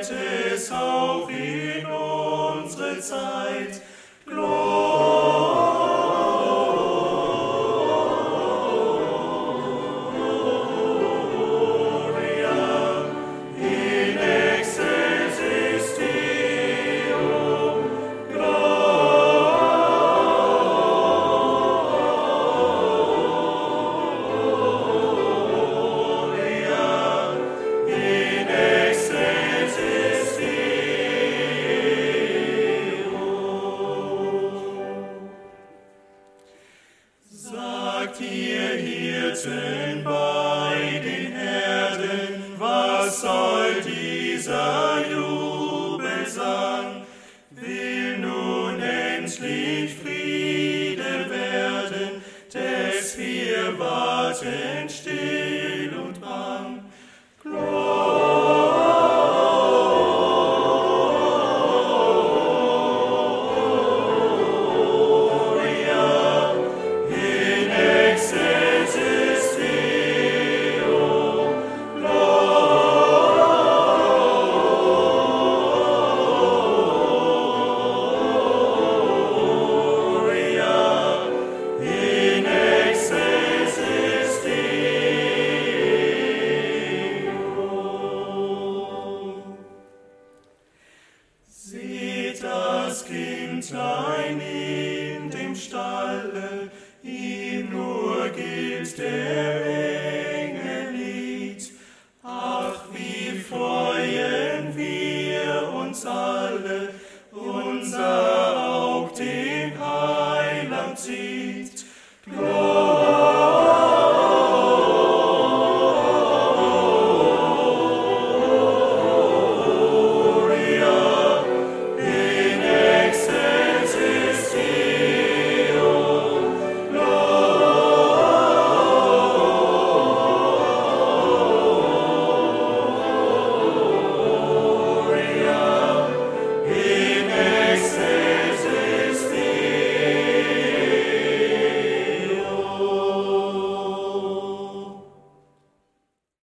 es auch in unsere Zeit. Was soll dieser Jubelsang? Will nun endlich Friede werden, des wir warten still und bang. das Kindlein in dem Stalle, ihm nur gilt der Engellied. Ach, wie freuen wir uns alle, unser Auge den Heiland sieht.